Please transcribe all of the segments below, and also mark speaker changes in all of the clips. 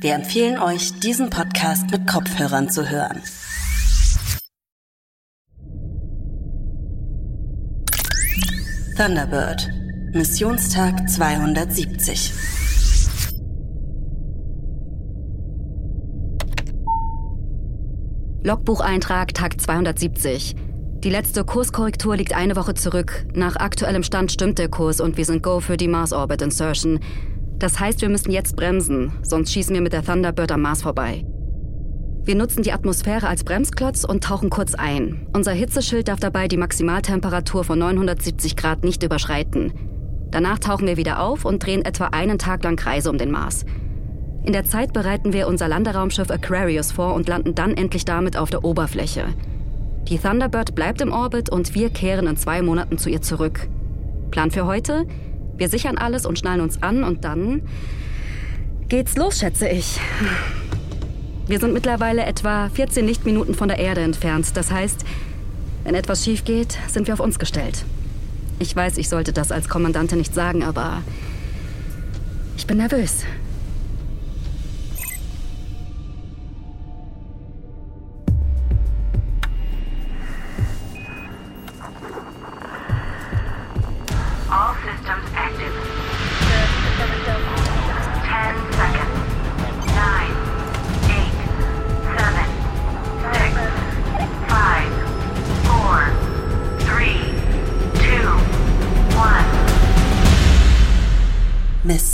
Speaker 1: Wir empfehlen euch, diesen Podcast mit Kopfhörern zu hören. Thunderbird, Missionstag 270.
Speaker 2: Logbucheintrag Tag 270. Die letzte Kurskorrektur liegt eine Woche zurück. Nach aktuellem Stand stimmt der Kurs und wir sind Go für die Mars Orbit Insertion. Das heißt, wir müssen jetzt bremsen, sonst schießen wir mit der Thunderbird am Mars vorbei. Wir nutzen die Atmosphäre als Bremsklotz und tauchen kurz ein. Unser Hitzeschild darf dabei die Maximaltemperatur von 970 Grad nicht überschreiten. Danach tauchen wir wieder auf und drehen etwa einen Tag lang Kreise um den Mars. In der Zeit bereiten wir unser Landeraumschiff Aquarius vor und landen dann endlich damit auf der Oberfläche. Die Thunderbird bleibt im Orbit und wir kehren in zwei Monaten zu ihr zurück. Plan für heute? Wir sichern alles und schnallen uns an und dann geht's los, schätze ich. Wir sind mittlerweile etwa 14 Lichtminuten von der Erde entfernt. Das heißt, wenn etwas schief geht, sind wir auf uns gestellt. Ich weiß, ich sollte das als Kommandante nicht sagen, aber ich bin nervös.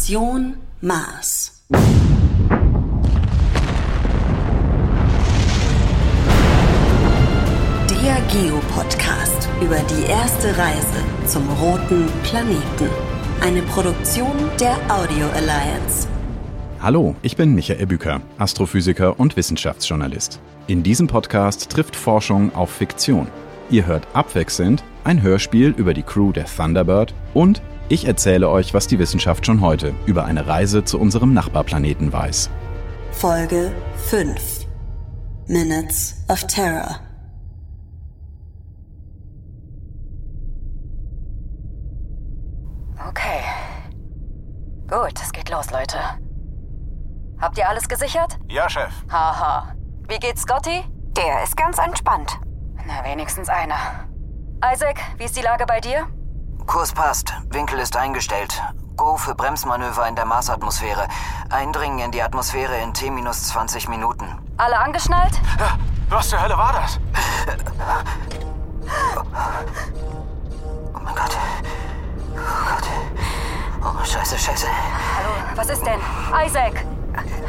Speaker 1: Mission Mars. Der Geo-Podcast über die erste Reise zum roten Planeten. Eine Produktion der Audio Alliance.
Speaker 3: Hallo, ich bin Michael Büker, Astrophysiker und Wissenschaftsjournalist. In diesem Podcast trifft Forschung auf Fiktion. Ihr hört abwechselnd ein Hörspiel über die Crew der Thunderbird und ich erzähle euch, was die Wissenschaft schon heute über eine Reise zu unserem Nachbarplaneten weiß.
Speaker 1: Folge 5. Minutes of Terror.
Speaker 2: Okay. Gut, es geht los, Leute. Habt ihr alles gesichert?
Speaker 4: Ja, Chef.
Speaker 2: Haha. Wie geht's Scotty?
Speaker 5: Der ist ganz entspannt.
Speaker 2: Na, wenigstens einer. Isaac, wie ist die Lage bei dir?
Speaker 6: Kurs passt. Winkel ist eingestellt. Go für Bremsmanöver in der Marsatmosphäre. Eindringen in die Atmosphäre in T-20 Minuten.
Speaker 2: Alle angeschnallt?
Speaker 4: Was zur Hölle war das?
Speaker 6: Oh mein Gott. Oh Gott. Oh, scheiße, scheiße.
Speaker 2: Hallo, was ist denn? Isaac!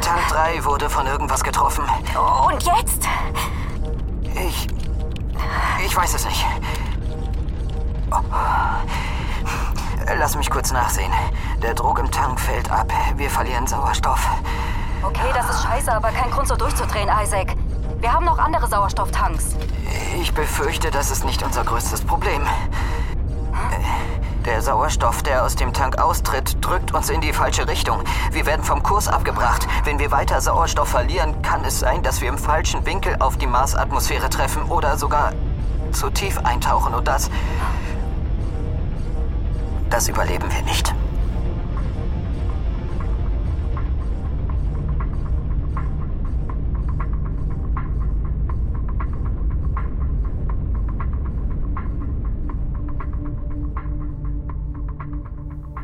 Speaker 6: Tank 3 wurde von irgendwas getroffen.
Speaker 5: Und jetzt?
Speaker 6: Ich... Ich weiß es nicht. Lass mich kurz nachsehen. Der Druck im Tank fällt ab. Wir verlieren Sauerstoff.
Speaker 2: Okay, das ist scheiße, aber kein Grund so durchzudrehen, Isaac. Wir haben noch andere Sauerstofftanks.
Speaker 6: Ich befürchte, das ist nicht unser größtes Problem. Der Sauerstoff, der aus dem Tank austritt, drückt uns in die falsche Richtung. Wir werden vom Kurs abgebracht. Wenn wir weiter Sauerstoff verlieren, kann es sein, dass wir im falschen Winkel auf die Marsatmosphäre treffen oder sogar zu tief eintauchen. Und das. Das überleben wir nicht.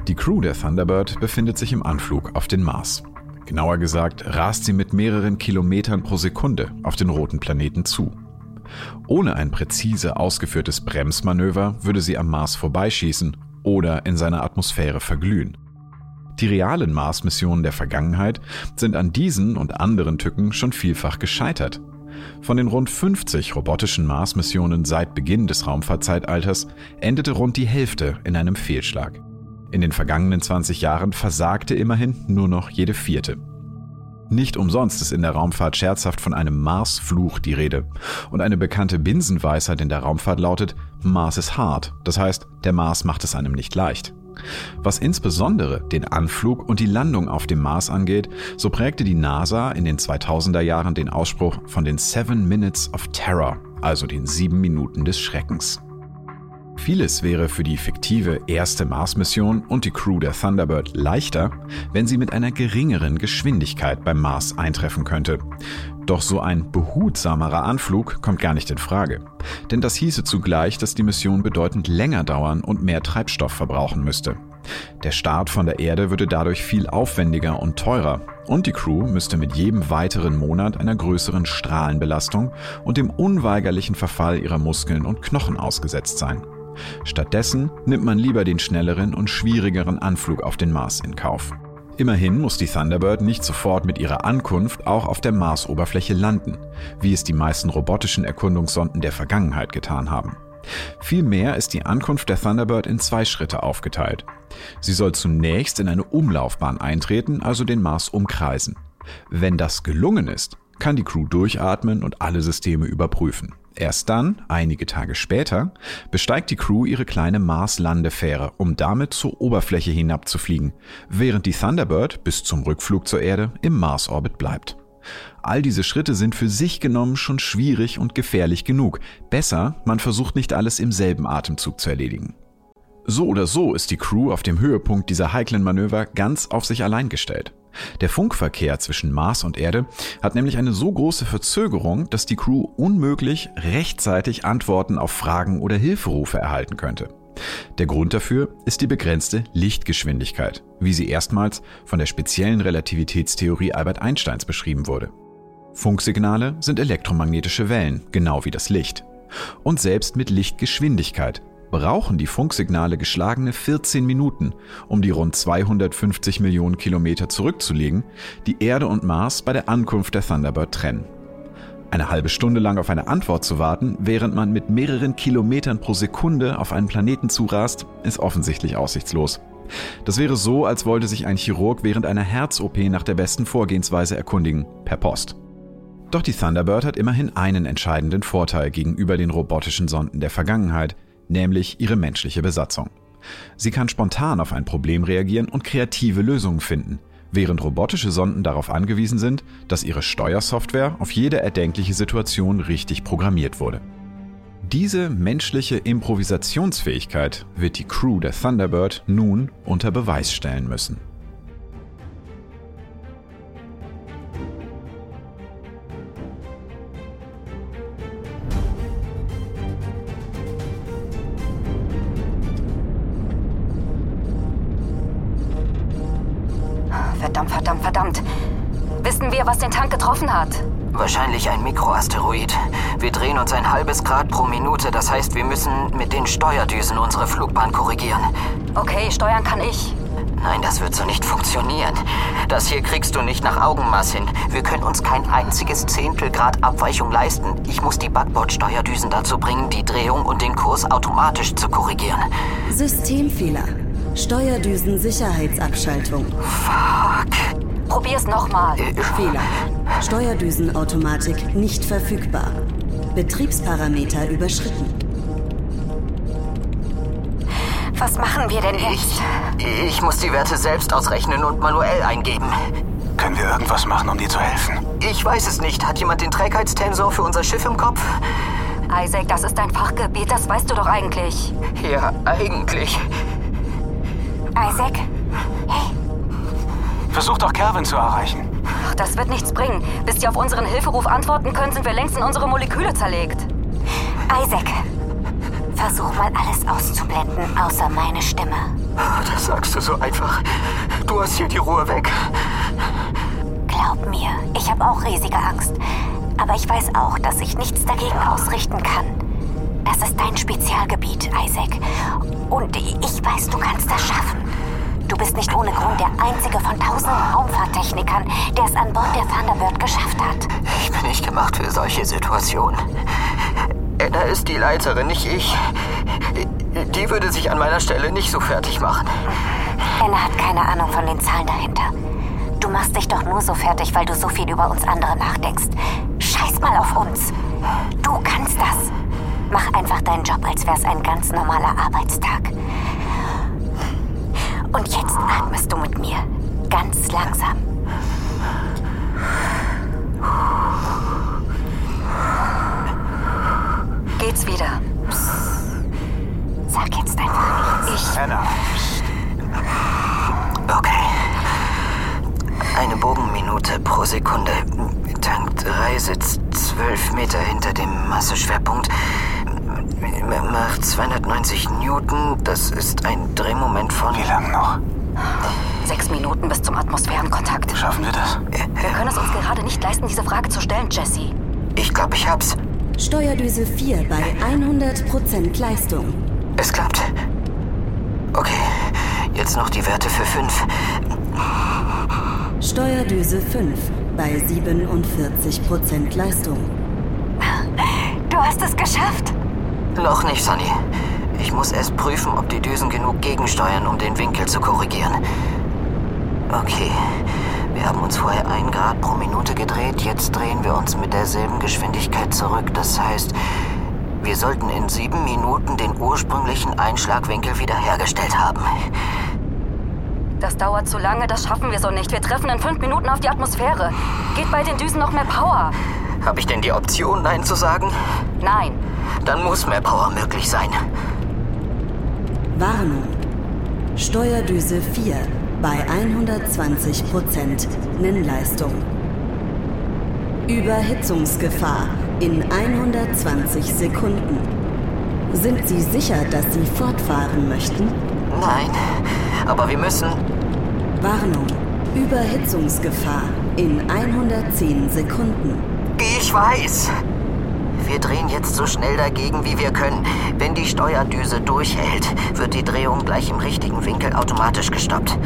Speaker 3: Die Crew der Thunderbird befindet sich im Anflug auf den Mars. Genauer gesagt rast sie mit mehreren Kilometern pro Sekunde auf den roten Planeten zu. Ohne ein präzise ausgeführtes Bremsmanöver würde sie am Mars vorbeischießen oder in seiner Atmosphäre verglühen. Die realen Mars-Missionen der Vergangenheit sind an diesen und anderen Tücken schon vielfach gescheitert. Von den rund 50 robotischen Mars-Missionen seit Beginn des Raumfahrtzeitalters endete rund die Hälfte in einem Fehlschlag. In den vergangenen 20 Jahren versagte immerhin nur noch jede vierte. Nicht umsonst ist in der Raumfahrt scherzhaft von einem Marsfluch die Rede. Und eine bekannte Binsenweisheit in der Raumfahrt lautet, Mars ist hart. Das heißt, der Mars macht es einem nicht leicht. Was insbesondere den Anflug und die Landung auf dem Mars angeht, so prägte die NASA in den 2000er Jahren den Ausspruch von den Seven Minutes of Terror, also den sieben Minuten des Schreckens. Vieles wäre für die fiktive erste Mars-Mission und die Crew der Thunderbird leichter, wenn sie mit einer geringeren Geschwindigkeit beim Mars eintreffen könnte. Doch so ein behutsamerer Anflug kommt gar nicht in Frage. Denn das hieße zugleich, dass die Mission bedeutend länger dauern und mehr Treibstoff verbrauchen müsste. Der Start von der Erde würde dadurch viel aufwendiger und teurer und die Crew müsste mit jedem weiteren Monat einer größeren Strahlenbelastung und dem unweigerlichen Verfall ihrer Muskeln und Knochen ausgesetzt sein. Stattdessen nimmt man lieber den schnelleren und schwierigeren Anflug auf den Mars in Kauf. Immerhin muss die Thunderbird nicht sofort mit ihrer Ankunft auch auf der Marsoberfläche landen, wie es die meisten robotischen Erkundungssonden der Vergangenheit getan haben. Vielmehr ist die Ankunft der Thunderbird in zwei Schritte aufgeteilt. Sie soll zunächst in eine Umlaufbahn eintreten, also den Mars umkreisen. Wenn das gelungen ist, kann die Crew durchatmen und alle Systeme überprüfen. Erst dann, einige Tage später, besteigt die Crew ihre kleine Mars-Landefähre, um damit zur Oberfläche hinabzufliegen, während die Thunderbird bis zum Rückflug zur Erde im Mars-Orbit bleibt. All diese Schritte sind für sich genommen schon schwierig und gefährlich genug. Besser, man versucht nicht alles im selben Atemzug zu erledigen. So oder so ist die Crew auf dem Höhepunkt dieser heiklen Manöver ganz auf sich allein gestellt. Der Funkverkehr zwischen Mars und Erde hat nämlich eine so große Verzögerung, dass die Crew unmöglich rechtzeitig Antworten auf Fragen oder Hilferufe erhalten könnte. Der Grund dafür ist die begrenzte Lichtgeschwindigkeit, wie sie erstmals von der speziellen Relativitätstheorie Albert Einsteins beschrieben wurde. Funksignale sind elektromagnetische Wellen, genau wie das Licht. Und selbst mit Lichtgeschwindigkeit brauchen die Funksignale geschlagene 14 Minuten, um die rund 250 Millionen Kilometer zurückzulegen, die Erde und Mars bei der Ankunft der Thunderbird trennen. Eine halbe Stunde lang auf eine Antwort zu warten, während man mit mehreren Kilometern pro Sekunde auf einen Planeten zurast, ist offensichtlich aussichtslos. Das wäre so, als wollte sich ein Chirurg während einer Herz-OP nach der besten Vorgehensweise erkundigen, per Post. Doch die Thunderbird hat immerhin einen entscheidenden Vorteil gegenüber den robotischen Sonden der Vergangenheit, nämlich ihre menschliche Besatzung. Sie kann spontan auf ein Problem reagieren und kreative Lösungen finden, während robotische Sonden darauf angewiesen sind, dass ihre Steuersoftware auf jede erdenkliche Situation richtig programmiert wurde. Diese menschliche Improvisationsfähigkeit wird die Crew der Thunderbird nun unter Beweis stellen müssen.
Speaker 6: Wahrscheinlich ein Mikroasteroid. Wir drehen uns ein halbes Grad pro Minute, das heißt, wir müssen mit den Steuerdüsen unsere Flugbahn korrigieren.
Speaker 2: Okay, steuern kann ich.
Speaker 6: Nein, das wird so nicht funktionieren. Das hier kriegst du nicht nach Augenmaß hin. Wir können uns kein einziges Zehntelgrad Abweichung leisten. Ich muss die Backbordsteuerdüsen dazu bringen, die Drehung und den Kurs automatisch zu korrigieren.
Speaker 1: Systemfehler. Steuerdüsen-Sicherheitsabschaltung.
Speaker 6: Fuck.
Speaker 2: Probier's nochmal.
Speaker 1: Fehler. Steuerdüsenautomatik nicht verfügbar. Betriebsparameter überschritten.
Speaker 5: Was machen wir denn jetzt?
Speaker 6: Ich muss die Werte selbst ausrechnen und manuell eingeben.
Speaker 4: Können wir irgendwas machen, um dir zu helfen?
Speaker 6: Ich weiß es nicht. Hat jemand den Trägheitstensor für unser Schiff im Kopf?
Speaker 2: Isaac, das ist dein Fachgebiet, das weißt du doch eigentlich.
Speaker 6: Ja, eigentlich.
Speaker 5: Isaac?
Speaker 4: Versuch doch Calvin zu erreichen.
Speaker 2: Ach, das wird nichts bringen. Bis die auf unseren Hilferuf antworten können, sind wir längst in unsere Moleküle zerlegt.
Speaker 5: Isaac, versuch mal alles auszublenden, außer meine Stimme.
Speaker 6: Das sagst du so einfach. Du hast hier die Ruhe weg.
Speaker 5: Glaub mir, ich habe auch riesige Angst. Aber ich weiß auch, dass ich nichts dagegen ausrichten kann. Das ist dein Spezialgebiet, Isaac. Und ich weiß, du kannst das schaffen. Du bist nicht ohne Grund der einzige von tausenden Raumfahrttechnikern, der es an Bord der Thunderbird geschafft hat.
Speaker 6: Ich bin nicht gemacht für solche Situationen. Anna ist die Leiterin, nicht ich. Die würde sich an meiner Stelle nicht so fertig machen.
Speaker 5: Anna hat keine Ahnung von den Zahlen dahinter. Du machst dich doch nur so fertig, weil du so viel über uns andere nachdenkst. Scheiß mal auf uns. Du kannst das. Mach einfach deinen Job, als wär's ein ganz normaler Arbeitstag. Und jetzt atmest du mit mir. Ganz langsam.
Speaker 2: Geht's wieder?
Speaker 5: Sag jetzt einfach nichts.
Speaker 2: Ich.
Speaker 4: Hannah,
Speaker 6: Okay. Eine Bogenminute pro Sekunde. Tank 3 sitzt 12 Meter hinter dem Masseschwerpunkt. Macht 290 Newton. Das ist ein Drehmoment von.
Speaker 4: wie lang noch?
Speaker 2: Sechs Minuten bis zum Atmosphärenkontakt.
Speaker 4: Schaffen wir das?
Speaker 2: Wir können es uns gerade nicht leisten, diese Frage zu stellen, Jesse.
Speaker 6: Ich glaube, ich hab's.
Speaker 1: Steuerdüse 4 bei 100% Leistung.
Speaker 6: Es klappt. Okay, jetzt noch die Werte für 5.
Speaker 1: Steuerdüse 5 bei 47% Leistung.
Speaker 5: Du hast es geschafft.
Speaker 6: Noch nicht, Sonny. Ich muss erst prüfen, ob die Düsen genug gegensteuern, um den Winkel zu korrigieren. Okay. Wir haben uns vorher ein Grad pro Minute gedreht, jetzt drehen wir uns mit derselben Geschwindigkeit zurück. Das heißt, wir sollten in sieben Minuten den ursprünglichen Einschlagwinkel wiederhergestellt haben.
Speaker 2: Das dauert zu lange, das schaffen wir so nicht. Wir treffen in fünf Minuten auf die Atmosphäre. Geht bei den Düsen noch mehr Power?
Speaker 6: Habe ich denn die Option, Nein zu sagen?
Speaker 2: Nein.
Speaker 6: Dann muss mehr Power möglich sein.
Speaker 1: Warnung. Steuerdüse 4 bei 120% Nennleistung. Überhitzungsgefahr in 120 Sekunden. Sind Sie sicher, dass Sie fortfahren möchten?
Speaker 6: Nein, aber wir müssen.
Speaker 1: Warnung. Überhitzungsgefahr in 110 Sekunden.
Speaker 6: Ich weiß. Wir drehen jetzt so schnell dagegen, wie wir können. Wenn die Steuerdüse durchhält, wird die Drehung gleich im richtigen Winkel automatisch gestoppt.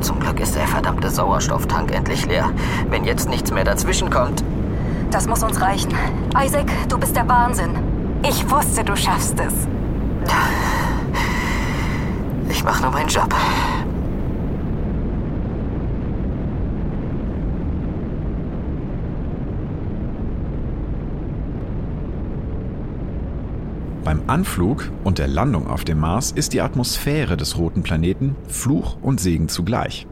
Speaker 6: Zum Glück ist der verdammte Sauerstofftank endlich leer. Wenn jetzt nichts mehr dazwischen kommt.
Speaker 2: Das muss uns reichen. Isaac, du bist der Wahnsinn.
Speaker 5: Ich wusste, du schaffst es.
Speaker 6: Ich mache nur meinen Job.
Speaker 3: Anflug und der Landung auf dem Mars ist die Atmosphäre des roten Planeten Fluch und Segen zugleich.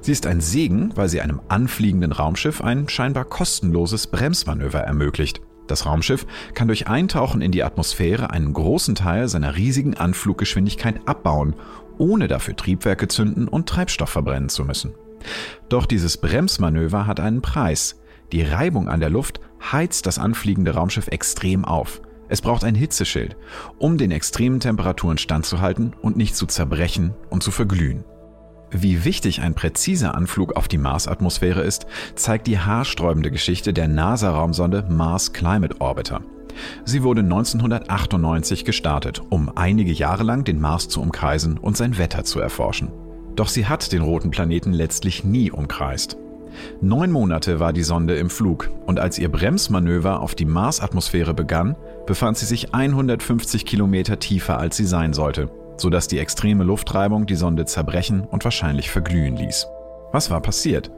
Speaker 3: Sie ist ein Segen, weil sie einem anfliegenden Raumschiff ein scheinbar kostenloses Bremsmanöver ermöglicht. Das Raumschiff kann durch Eintauchen in die Atmosphäre einen großen Teil seiner riesigen Anfluggeschwindigkeit abbauen, ohne dafür Triebwerke zünden und Treibstoff verbrennen zu müssen. Doch dieses Bremsmanöver hat einen Preis. Die Reibung an der Luft heizt das anfliegende Raumschiff extrem auf. Es braucht ein Hitzeschild, um den extremen Temperaturen standzuhalten und nicht zu zerbrechen und zu verglühen. Wie wichtig ein präziser Anflug auf die Marsatmosphäre ist, zeigt die haarsträubende Geschichte der NASA-Raumsonde Mars Climate Orbiter. Sie wurde 1998 gestartet, um einige Jahre lang den Mars zu umkreisen und sein Wetter zu erforschen. Doch sie hat den roten Planeten letztlich nie umkreist. Neun Monate war die Sonde im Flug und als ihr Bremsmanöver auf die Marsatmosphäre begann, befand sie sich 150 Kilometer tiefer, als sie sein sollte, sodass die extreme Luftreibung die Sonde zerbrechen und wahrscheinlich verglühen ließ. Was war passiert?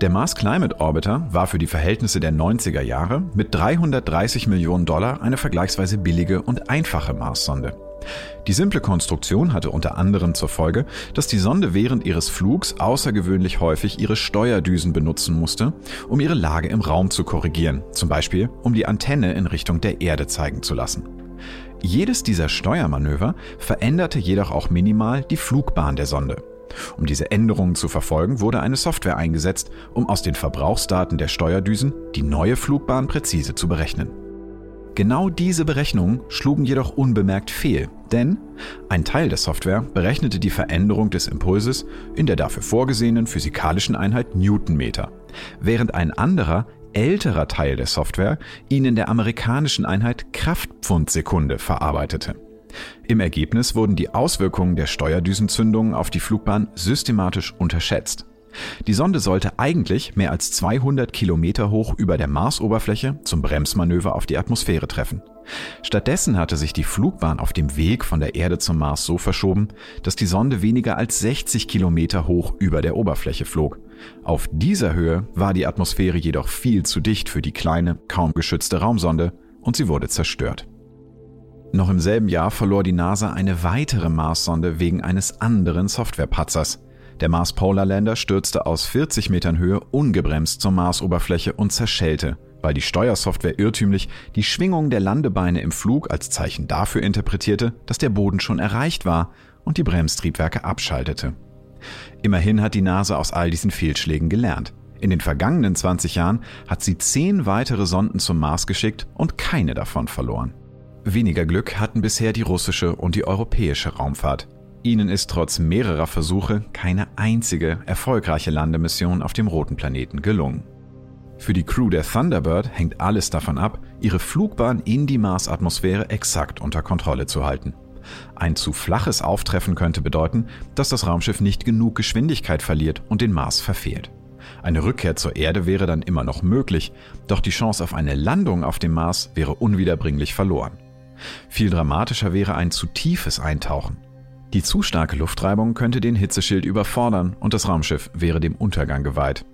Speaker 3: Der Mars Climate Orbiter war für die Verhältnisse der 90er Jahre mit 330 Millionen Dollar eine vergleichsweise billige und einfache Marssonde. Die simple Konstruktion hatte unter anderem zur Folge, dass die Sonde während ihres Flugs außergewöhnlich häufig ihre Steuerdüsen benutzen musste, um ihre Lage im Raum zu korrigieren, zum Beispiel um die Antenne in Richtung der Erde zeigen zu lassen. Jedes dieser Steuermanöver veränderte jedoch auch minimal die Flugbahn der Sonde. Um diese Änderungen zu verfolgen, wurde eine Software eingesetzt, um aus den Verbrauchsdaten der Steuerdüsen die neue Flugbahn präzise zu berechnen. Genau diese Berechnungen schlugen jedoch unbemerkt fehl, denn ein Teil der Software berechnete die Veränderung des Impulses in der dafür vorgesehenen physikalischen Einheit Newtonmeter, während ein anderer, älterer Teil der Software ihn in der amerikanischen Einheit Kraftpfundsekunde verarbeitete. Im Ergebnis wurden die Auswirkungen der Steuerdüsenzündungen auf die Flugbahn systematisch unterschätzt. Die Sonde sollte eigentlich mehr als 200 Kilometer hoch über der Marsoberfläche zum Bremsmanöver auf die Atmosphäre treffen. Stattdessen hatte sich die Flugbahn auf dem Weg von der Erde zum Mars so verschoben, dass die Sonde weniger als 60 Kilometer hoch über der Oberfläche flog. Auf dieser Höhe war die Atmosphäre jedoch viel zu dicht für die kleine, kaum geschützte Raumsonde und sie wurde zerstört. Noch im selben Jahr verlor die NASA eine weitere Marssonde wegen eines anderen Softwarepatzers. Der Mars Polar Lander stürzte aus 40 Metern Höhe ungebremst zur Marsoberfläche und zerschellte, weil die Steuersoftware irrtümlich die Schwingung der Landebeine im Flug als Zeichen dafür interpretierte, dass der Boden schon erreicht war und die Bremstriebwerke abschaltete. Immerhin hat die NASA aus all diesen Fehlschlägen gelernt. In den vergangenen 20 Jahren hat sie zehn weitere Sonden zum Mars geschickt und keine davon verloren. Weniger Glück hatten bisher die russische und die europäische Raumfahrt. Ihnen ist trotz mehrerer Versuche keine einzige erfolgreiche Landemission auf dem roten Planeten gelungen. Für die Crew der Thunderbird hängt alles davon ab, ihre Flugbahn in die Marsatmosphäre exakt unter Kontrolle zu halten. Ein zu flaches Auftreffen könnte bedeuten, dass das Raumschiff nicht genug Geschwindigkeit verliert und den Mars verfehlt. Eine Rückkehr zur Erde wäre dann immer noch möglich, doch die Chance auf eine Landung auf dem Mars wäre unwiederbringlich verloren. Viel dramatischer wäre ein zu tiefes Eintauchen. Die zu starke Luftreibung könnte den Hitzeschild überfordern und das Raumschiff wäre dem Untergang geweiht.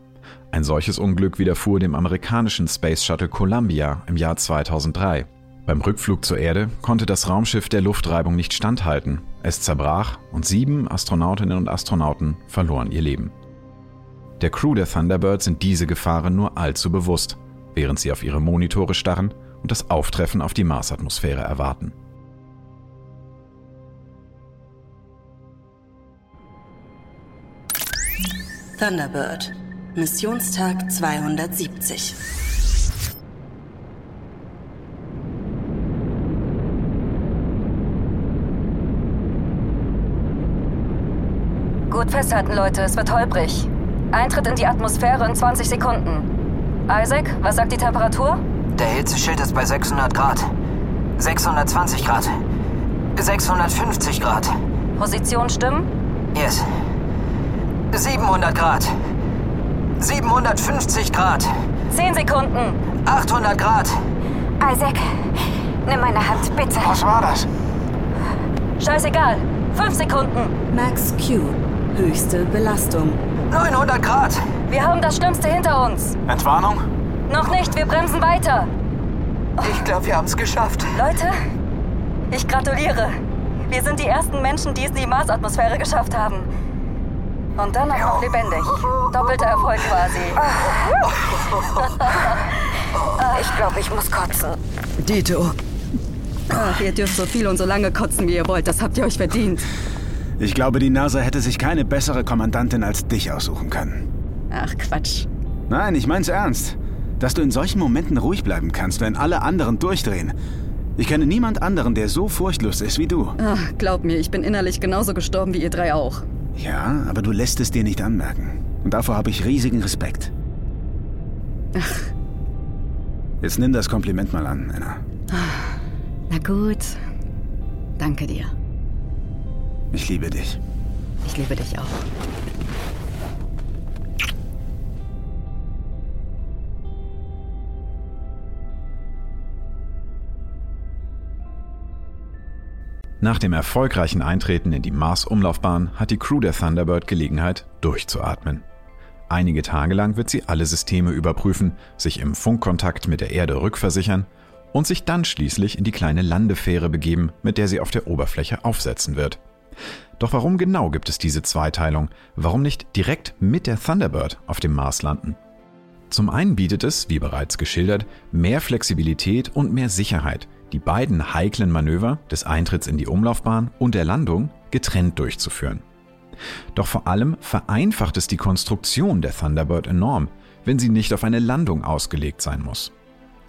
Speaker 3: Ein solches Unglück widerfuhr dem amerikanischen Space Shuttle Columbia im Jahr 2003. Beim Rückflug zur Erde konnte das Raumschiff der Luftreibung nicht standhalten. Es zerbrach und sieben Astronautinnen und Astronauten verloren ihr Leben. Der Crew der Thunderbird sind diese Gefahren nur allzu bewusst, während sie auf ihre Monitore starren und das Auftreffen auf die Marsatmosphäre erwarten.
Speaker 1: Thunderbird, Missionstag 270.
Speaker 2: Gut festhalten, Leute, es wird holprig. Eintritt in die Atmosphäre in 20 Sekunden. Isaac, was sagt die Temperatur?
Speaker 6: Der Hitzeschild ist bei 600 Grad. 620 Grad. 650 Grad.
Speaker 2: Position stimmen?
Speaker 6: Yes. 700 Grad. 750 Grad.
Speaker 2: 10 Sekunden.
Speaker 6: 800 Grad.
Speaker 5: Isaac, nimm meine Hand, bitte.
Speaker 4: Was war das?
Speaker 2: Scheißegal. 5 Sekunden.
Speaker 1: Max Q, höchste Belastung.
Speaker 6: 900 Grad.
Speaker 2: Wir haben das Schlimmste hinter uns.
Speaker 4: Entwarnung?
Speaker 2: Noch nicht, wir bremsen weiter.
Speaker 6: Ich glaube, wir haben es geschafft.
Speaker 2: Leute, ich gratuliere. Wir sind die ersten Menschen, die es in die Marsatmosphäre geschafft haben. Und dann auch noch lebendig. Doppelter Erfolg quasi.
Speaker 5: Ich glaube, ich muss kotzen.
Speaker 7: Dito,
Speaker 2: Ach, ihr dürft so viel und so lange kotzen, wie ihr wollt. Das habt ihr euch verdient.
Speaker 8: Ich glaube, die NASA hätte sich keine bessere Kommandantin als dich aussuchen können.
Speaker 2: Ach, Quatsch.
Speaker 8: Nein, ich mein's ernst. Dass du in solchen Momenten ruhig bleiben kannst, wenn alle anderen durchdrehen. Ich kenne niemand anderen, der so furchtlos ist wie du.
Speaker 2: Ach, glaub mir, ich bin innerlich genauso gestorben wie ihr drei auch.
Speaker 8: Ja, aber du lässt es dir nicht anmerken. Und davor habe ich riesigen Respekt. Jetzt nimm das Kompliment mal an, Anna.
Speaker 2: Na gut. Danke dir.
Speaker 8: Ich liebe dich.
Speaker 2: Ich liebe dich auch.
Speaker 3: Nach dem erfolgreichen Eintreten in die Mars-Umlaufbahn hat die Crew der Thunderbird Gelegenheit, durchzuatmen. Einige Tage lang wird sie alle Systeme überprüfen, sich im Funkkontakt mit der Erde rückversichern und sich dann schließlich in die kleine Landefähre begeben, mit der sie auf der Oberfläche aufsetzen wird. Doch warum genau gibt es diese Zweiteilung? Warum nicht direkt mit der Thunderbird auf dem Mars landen? Zum einen bietet es, wie bereits geschildert, mehr Flexibilität und mehr Sicherheit, die beiden heiklen Manöver des Eintritts in die Umlaufbahn und der Landung getrennt durchzuführen. Doch vor allem vereinfacht es die Konstruktion der Thunderbird enorm, wenn sie nicht auf eine Landung ausgelegt sein muss.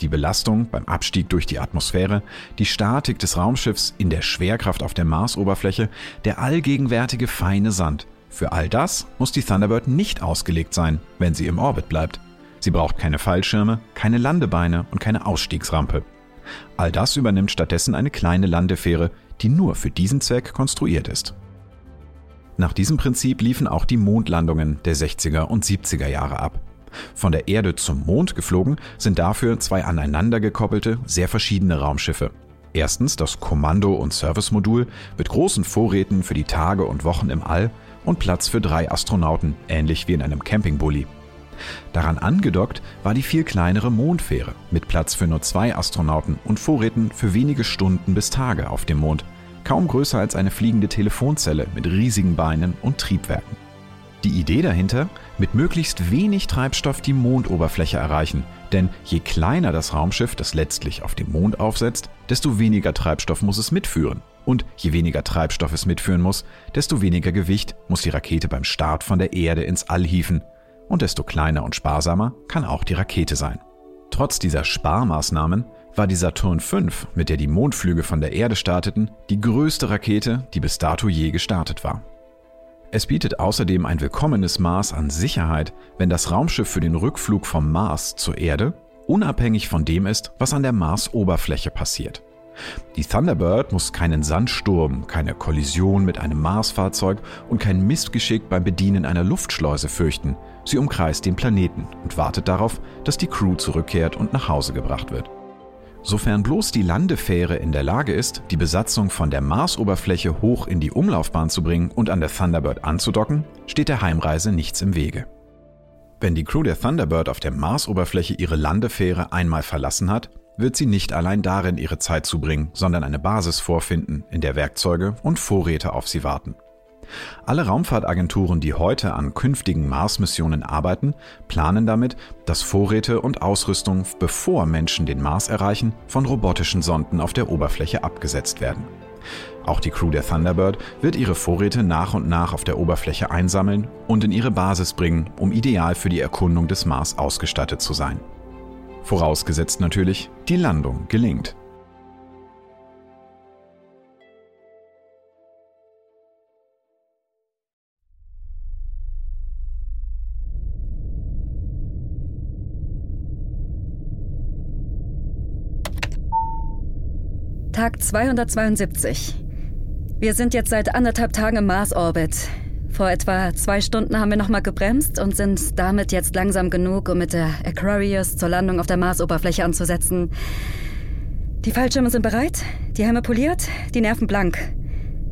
Speaker 3: Die Belastung beim Abstieg durch die Atmosphäre, die Statik des Raumschiffs in der Schwerkraft auf der Marsoberfläche, der allgegenwärtige feine Sand. Für all das muss die Thunderbird nicht ausgelegt sein, wenn sie im Orbit bleibt. Sie braucht keine Fallschirme, keine Landebeine und keine Ausstiegsrampe. All das übernimmt stattdessen eine kleine Landefähre, die nur für diesen Zweck konstruiert ist. Nach diesem Prinzip liefen auch die Mondlandungen der 60er und 70er Jahre ab. Von der Erde zum Mond geflogen sind dafür zwei aneinander gekoppelte, sehr verschiedene Raumschiffe. Erstens das Kommando- und Servicemodul mit großen Vorräten für die Tage und Wochen im All und Platz für drei Astronauten, ähnlich wie in einem Campingbully. Daran angedockt war die viel kleinere Mondfähre mit Platz für nur zwei Astronauten und Vorräten für wenige Stunden bis Tage auf dem Mond, kaum größer als eine fliegende Telefonzelle mit riesigen Beinen und Triebwerken. Die Idee dahinter, mit möglichst wenig Treibstoff die Mondoberfläche erreichen. Denn je kleiner das Raumschiff, das letztlich auf dem Mond aufsetzt, desto weniger Treibstoff muss es mitführen. Und je weniger Treibstoff es mitführen muss, desto weniger Gewicht muss die Rakete beim Start von der Erde ins All hieven. Und desto kleiner und sparsamer kann auch die Rakete sein. Trotz dieser Sparmaßnahmen war die Saturn V, mit der die Mondflüge von der Erde starteten, die größte Rakete, die bis dato je gestartet war. Es bietet außerdem ein willkommenes Maß an Sicherheit, wenn das Raumschiff für den Rückflug vom Mars zur Erde unabhängig von dem ist, was an der Marsoberfläche passiert. Die Thunderbird muss keinen Sandsturm, keine Kollision mit einem Marsfahrzeug und kein Missgeschick beim Bedienen einer Luftschleuse fürchten. Sie umkreist den Planeten und wartet darauf, dass die Crew zurückkehrt und nach Hause gebracht wird. Sofern bloß die Landefähre in der Lage ist, die Besatzung von der Marsoberfläche hoch in die Umlaufbahn zu bringen und an der Thunderbird anzudocken, steht der Heimreise nichts im Wege. Wenn die Crew der Thunderbird auf der Marsoberfläche ihre Landefähre einmal verlassen hat, wird sie nicht allein darin ihre Zeit zubringen, sondern eine Basis vorfinden, in der Werkzeuge und Vorräte auf sie warten. Alle Raumfahrtagenturen, die heute an künftigen Mars-Missionen arbeiten, planen damit, dass Vorräte und Ausrüstung, bevor Menschen den Mars erreichen, von robotischen Sonden auf der Oberfläche abgesetzt werden. Auch die Crew der Thunderbird wird ihre Vorräte nach und nach auf der Oberfläche einsammeln und in ihre Basis bringen, um ideal für die Erkundung des Mars ausgestattet zu sein. Vorausgesetzt natürlich, die Landung gelingt.
Speaker 2: Tag 272. Wir sind jetzt seit anderthalb Tagen im Mars-Orbit. Vor etwa zwei Stunden haben wir nochmal gebremst und sind damit jetzt langsam genug, um mit der Aquarius zur Landung auf der Marsoberfläche anzusetzen. Die Fallschirme sind bereit, die Helme poliert, die Nerven blank.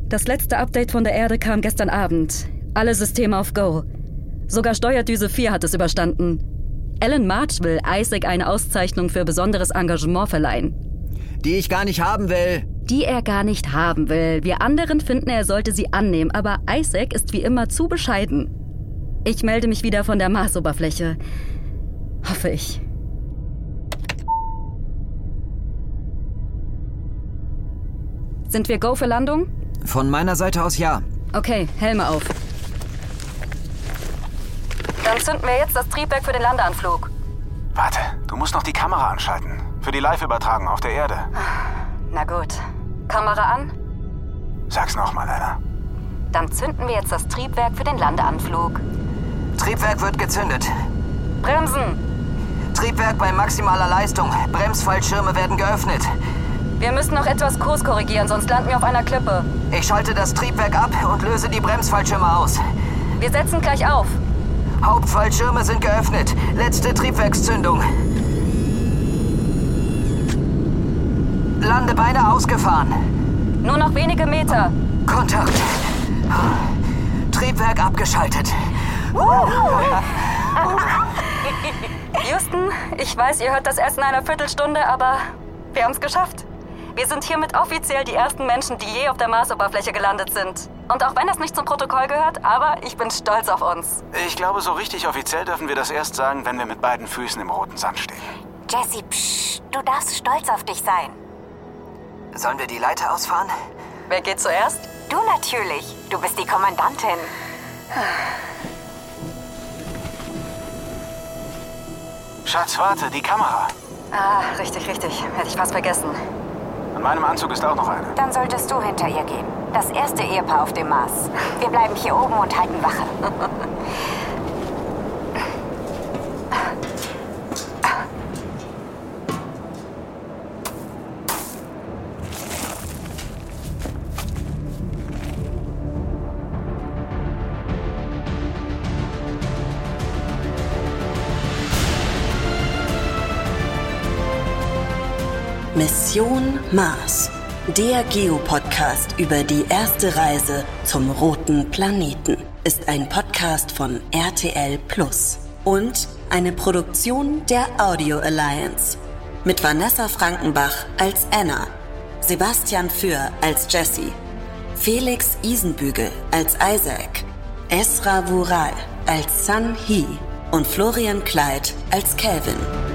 Speaker 2: Das letzte Update von der Erde kam gestern Abend. Alle Systeme auf Go. Sogar Steuerdüse 4 hat es überstanden. Alan March will Isaac eine Auszeichnung für besonderes Engagement verleihen.
Speaker 6: Die ich gar nicht haben will.
Speaker 2: Die er gar nicht haben will. Wir anderen finden, er sollte sie annehmen, aber Isaac ist wie immer zu bescheiden. Ich melde mich wieder von der Marsoberfläche. Hoffe ich. Sind wir Go für Landung?
Speaker 6: Von meiner Seite aus ja.
Speaker 2: Okay, Helme auf. Dann zünden wir jetzt das Triebwerk für den Landeanflug.
Speaker 4: Warte, du musst noch die Kamera anschalten. Für die Live-Übertragung auf der Erde.
Speaker 2: Na gut. Kamera an?
Speaker 4: Sag's nochmal, Anna.
Speaker 2: Dann zünden wir jetzt das Triebwerk für den Landeanflug.
Speaker 6: Triebwerk wird gezündet.
Speaker 2: Bremsen!
Speaker 6: Triebwerk bei maximaler Leistung. Bremsfallschirme werden geöffnet.
Speaker 2: Wir müssen noch etwas Kurs korrigieren, sonst landen wir auf einer Klippe.
Speaker 6: Ich schalte das Triebwerk ab und löse die Bremsfallschirme aus.
Speaker 2: Wir setzen gleich auf.
Speaker 6: Hauptfallschirme sind geöffnet. Letzte Triebwerkszündung. Landebeine ausgefahren.
Speaker 2: Nur noch wenige Meter.
Speaker 6: Kontakt. Triebwerk abgeschaltet.
Speaker 2: Houston, ich weiß, ihr hört das erst in einer Viertelstunde, aber wir haben es geschafft. Wir sind hiermit offiziell die ersten Menschen, die je auf der Marsoberfläche gelandet sind. Und auch wenn es nicht zum Protokoll gehört, aber ich bin stolz auf uns.
Speaker 4: Ich glaube, so richtig offiziell dürfen wir das erst sagen, wenn wir mit beiden Füßen im roten Sand stehen.
Speaker 5: Jesse, psch, du darfst stolz auf dich sein.
Speaker 6: Sollen wir die Leiter ausfahren?
Speaker 2: Wer geht zuerst?
Speaker 5: Du natürlich. Du bist die Kommandantin.
Speaker 4: Schatz, warte, die Kamera.
Speaker 2: Ah, richtig, richtig. Hätte ich fast vergessen.
Speaker 4: An meinem Anzug ist auch noch eine.
Speaker 5: Dann solltest du hinter ihr gehen. Das erste Ehepaar auf dem Mars. Wir bleiben hier oben und halten Wache.
Speaker 1: Mission Mars. Der Geopodcast über die erste Reise zum roten Planeten ist ein Podcast von RTL Plus und eine Produktion der Audio Alliance mit Vanessa Frankenbach als Anna, Sebastian Für als Jesse, Felix Isenbügel als Isaac, Esra Vural als Sun Hee und Florian Kleid als Calvin.